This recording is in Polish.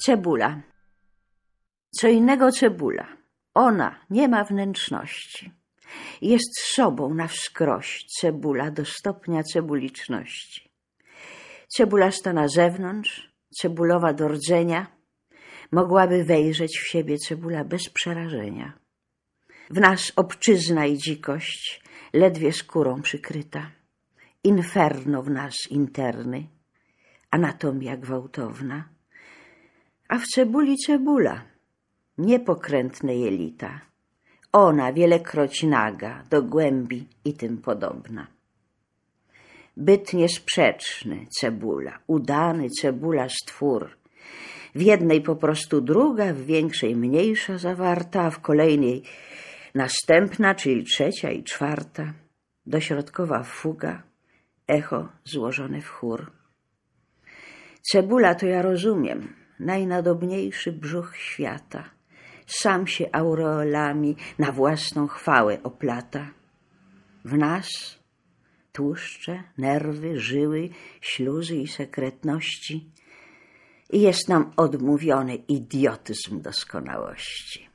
Cebula. Co innego cebula. Ona nie ma wnętrzności. Jest sobą na wskroś cebula do stopnia cebuliczności. Cebula sta na zewnątrz, cebulowa do rdzenia. Mogłaby wejrzeć w siebie cebula bez przerażenia. W nas obczyzna i dzikość, ledwie skórą przykryta. Inferno w nas interny, anatomia gwałtowna a w cebuli cebula, niepokrętne jelita. Ona wielekroć naga, do głębi i tym podobna. Byt niesprzeczny, cebula, udany cebula stwór. W jednej po prostu druga, w większej mniejsza zawarta, w kolejnej następna, czyli trzecia i czwarta. Dośrodkowa fuga, echo złożone w chór. Cebula to ja rozumiem, najnadobniejszy brzuch świata. Sam się aureolami na własną chwałę oplata. W nas tłuszcze, nerwy, żyły, śluzy i sekretności i jest nam odmówiony idiotyzm doskonałości.